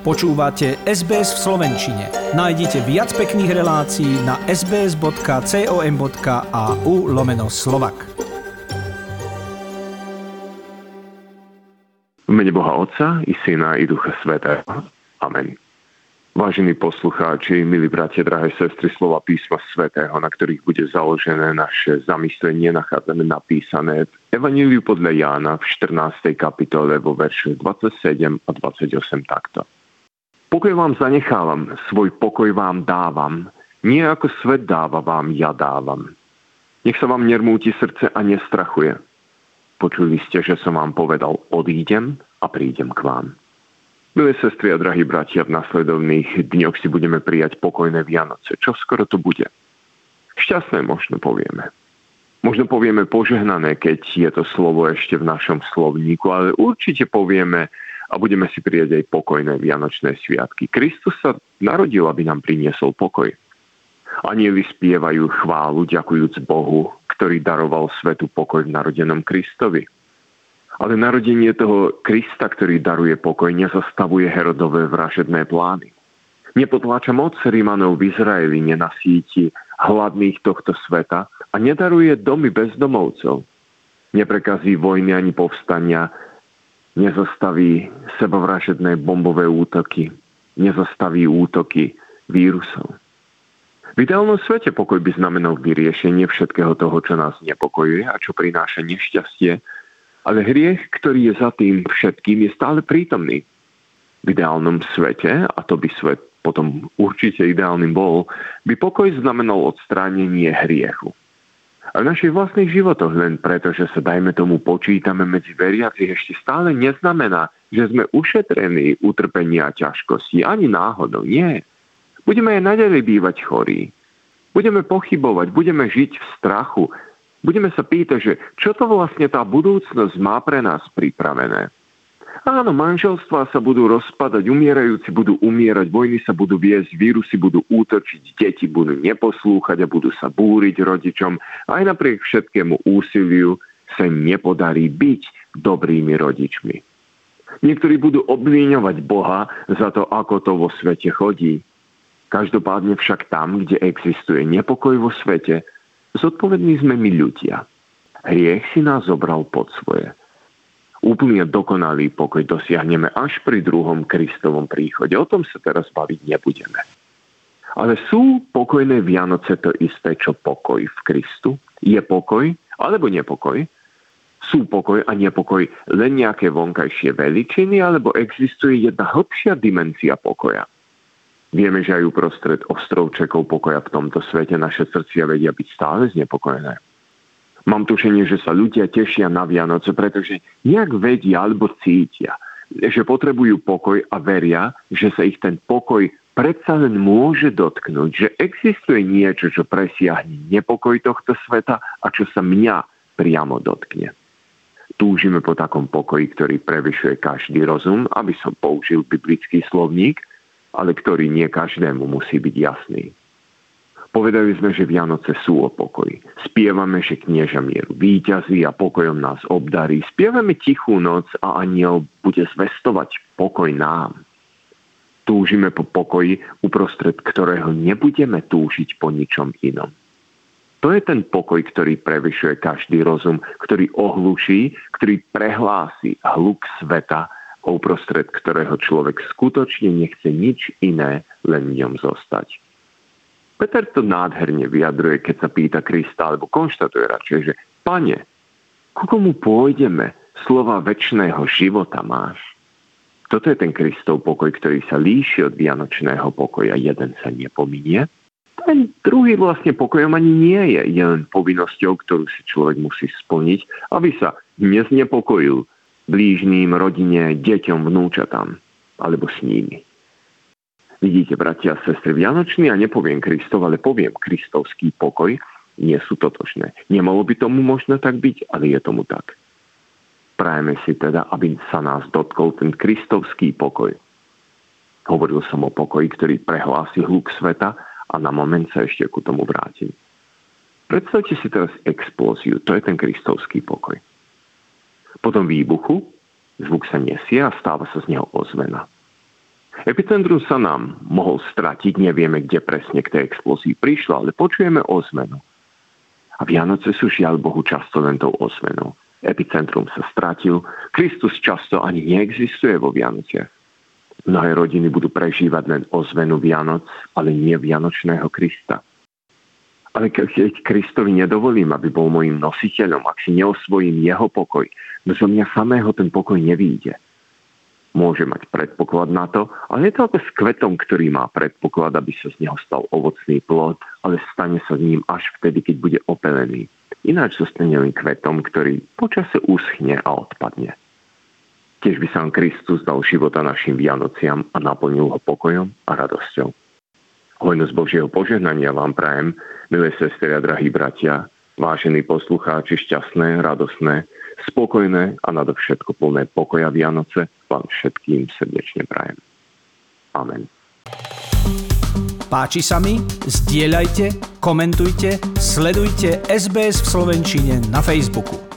Počúvate SBS v Slovenčine. Nájdite viac pekných relácií na sbs.com.au lomeno slovak. V mene Boha Otca i Syna i Ducha Svetého. Amen. Vážení poslucháči, milí bratia, drahé sestry, slova písma svätého, na ktorých bude založené naše zamyslenie, nachádzame napísané v Evaníliu podľa Jána v 14. kapitole vo veršu 27 a 28 takto. Pokoj vám zanechávam, svoj pokoj vám dávam. Nie ako svet dáva vám, ja dávam. Nech sa vám nermúti srdce a nestrachuje. Počuli ste, že som vám povedal, odídem a prídem k vám. Milé sestry a drahí bratia, v nasledovných dňoch si budeme prijať pokojné Vianoce. Čo skoro to bude? Šťastné možno povieme. Možno povieme požehnané, keď je to slovo ešte v našom slovníku, ale určite povieme a budeme si prijať aj pokojné Vianočné sviatky. Kristus sa narodil, aby nám priniesol pokoj. Anieli spievajú chválu, ďakujúc Bohu, ktorý daroval svetu pokoj v narodenom Kristovi. Ale narodenie toho Krista, ktorý daruje pokoj, nezastavuje Herodové vražedné plány. Nepotláča moc Rímanov v Izraeli, nenasíti hladných tohto sveta a nedaruje domy bezdomovcov. Neprekazí vojny ani povstania, nezastaví sebovražedné bombové útoky, nezastaví útoky vírusov. V ideálnom svete pokoj by znamenal vyriešenie všetkého toho, čo nás nepokojuje a čo prináša nešťastie, ale hriech, ktorý je za tým všetkým, je stále prítomný. V ideálnom svete, a to by svet potom určite ideálnym bol, by pokoj znamenal odstránenie hriechu. A v našich vlastných životoch len preto, že sa dajme tomu počítame medzi veriacich, ešte stále neznamená, že sme ušetrení utrpenia a ťažkosti. Ani náhodou, nie. Budeme aj naďalej bývať chorí. Budeme pochybovať, budeme žiť v strachu. Budeme sa pýtať, že čo to vlastne tá budúcnosť má pre nás pripravené. Áno, manželstvá sa budú rozpadať, umierajúci budú umierať, vojny sa budú viesť, vírusy budú útočiť, deti budú neposlúchať a budú sa búriť rodičom. Aj napriek všetkému úsiliu sa im nepodarí byť dobrými rodičmi. Niektorí budú obvíňovať Boha za to, ako to vo svete chodí. Každopádne však tam, kde existuje nepokoj vo svete, zodpovední sme my ľudia. Hriech si nás zobral pod svoje. Úplne dokonalý pokoj dosiahneme až pri druhom Kristovom príchode. O tom sa teraz baviť nebudeme. Ale sú pokojné Vianoce to isté, čo pokoj v Kristu? Je pokoj alebo nepokoj? Sú pokoj a nepokoj len nejaké vonkajšie veličiny, alebo existuje jedna hĺbšia dimenzia pokoja? Vieme, že aj uprostred ostrovčekov pokoja v tomto svete naše srdcia vedia byť stále znepokojené. Mám tušenie, že sa ľudia tešia na Vianoce, pretože nejak vedia alebo cítia, že potrebujú pokoj a veria, že sa ich ten pokoj predsa len môže dotknúť, že existuje niečo, čo presiahne nepokoj tohto sveta a čo sa mňa priamo dotkne. Túžime po takom pokoji, ktorý prevyšuje každý rozum, aby som použil biblický slovník, ale ktorý nie každému musí byť jasný. Povedali sme, že Vianoce sú o pokoji. Spievame, že knieža mieru výťazí a pokojom nás obdarí. Spievame tichú noc a aniel bude zvestovať pokoj nám. Túžime po pokoji, uprostred ktorého nebudeme túžiť po ničom inom. To je ten pokoj, ktorý prevyšuje každý rozum, ktorý ohluší, ktorý prehlási hluk sveta, uprostred ktorého človek skutočne nechce nič iné, len v ňom zostať. Peter to nádherne vyjadruje, keď sa pýta Krista, alebo konštatuje radšej, že Pane, ku komu pôjdeme? Slova väčšného života máš. Toto je ten Kristov pokoj, ktorý sa líši od vianočného pokoja. Jeden sa nepominie, ten druhý vlastne pokojom ani nie je. Je len povinnosťou, ktorú si človek musí splniť, aby sa neznepokojil blížným, rodine, deťom, vnúčatám alebo s nimi. Vidíte, bratia a sestry, Vianočný a nepoviem Kristov, ale poviem kristovský pokoj, nie sú totožné. Nemalo by tomu možno tak byť, ale je tomu tak. Prajeme si teda, aby sa nás dotkol ten kristovský pokoj. Hovoril som o pokoji, ktorý prehlási hluk sveta a na moment sa ešte ku tomu vrátim. Predstavte si teraz explóziu, to je ten kristovský pokoj. Potom výbuchu, zvuk sa nesie a stáva sa z neho ozvena Epicentrum sa nám mohol stratiť, nevieme, kde presne k tej explózii prišlo, ale počujeme ozmenu. A Vianoce sú žiaľ Bohu často len tou ozmenou. Epicentrum sa stratil, Kristus často ani neexistuje vo Vianociach. Mnohé rodiny budú prežívať len ozvenu Vianoc, ale nie Vianočného Krista. Ale keď Kristovi nedovolím, aby bol môjim nositeľom, ak si neosvojím jeho pokoj, no zo mňa samého ten pokoj nevíde môže mať predpoklad na to, ale je to ako s kvetom, ktorý má predpoklad, aby sa z neho stal ovocný plod, ale stane sa s ním až vtedy, keď bude opelený. Ináč zostane len kvetom, ktorý počase uschne a odpadne. Tiež by sám Kristus dal života našim Vianociam a naplnil ho pokojom a radosťou. Hojnosť Božieho požehnania vám prajem, milé sestry a drahí bratia, vážení poslucháči, šťastné, radosné, spokojné a nadovšetko plné pokoja Vianoce vám všetkým srdečne prajem. Amen. Páči sa mi? Zdieľajte, komentujte, sledujte SBS v Slovenčine na Facebooku.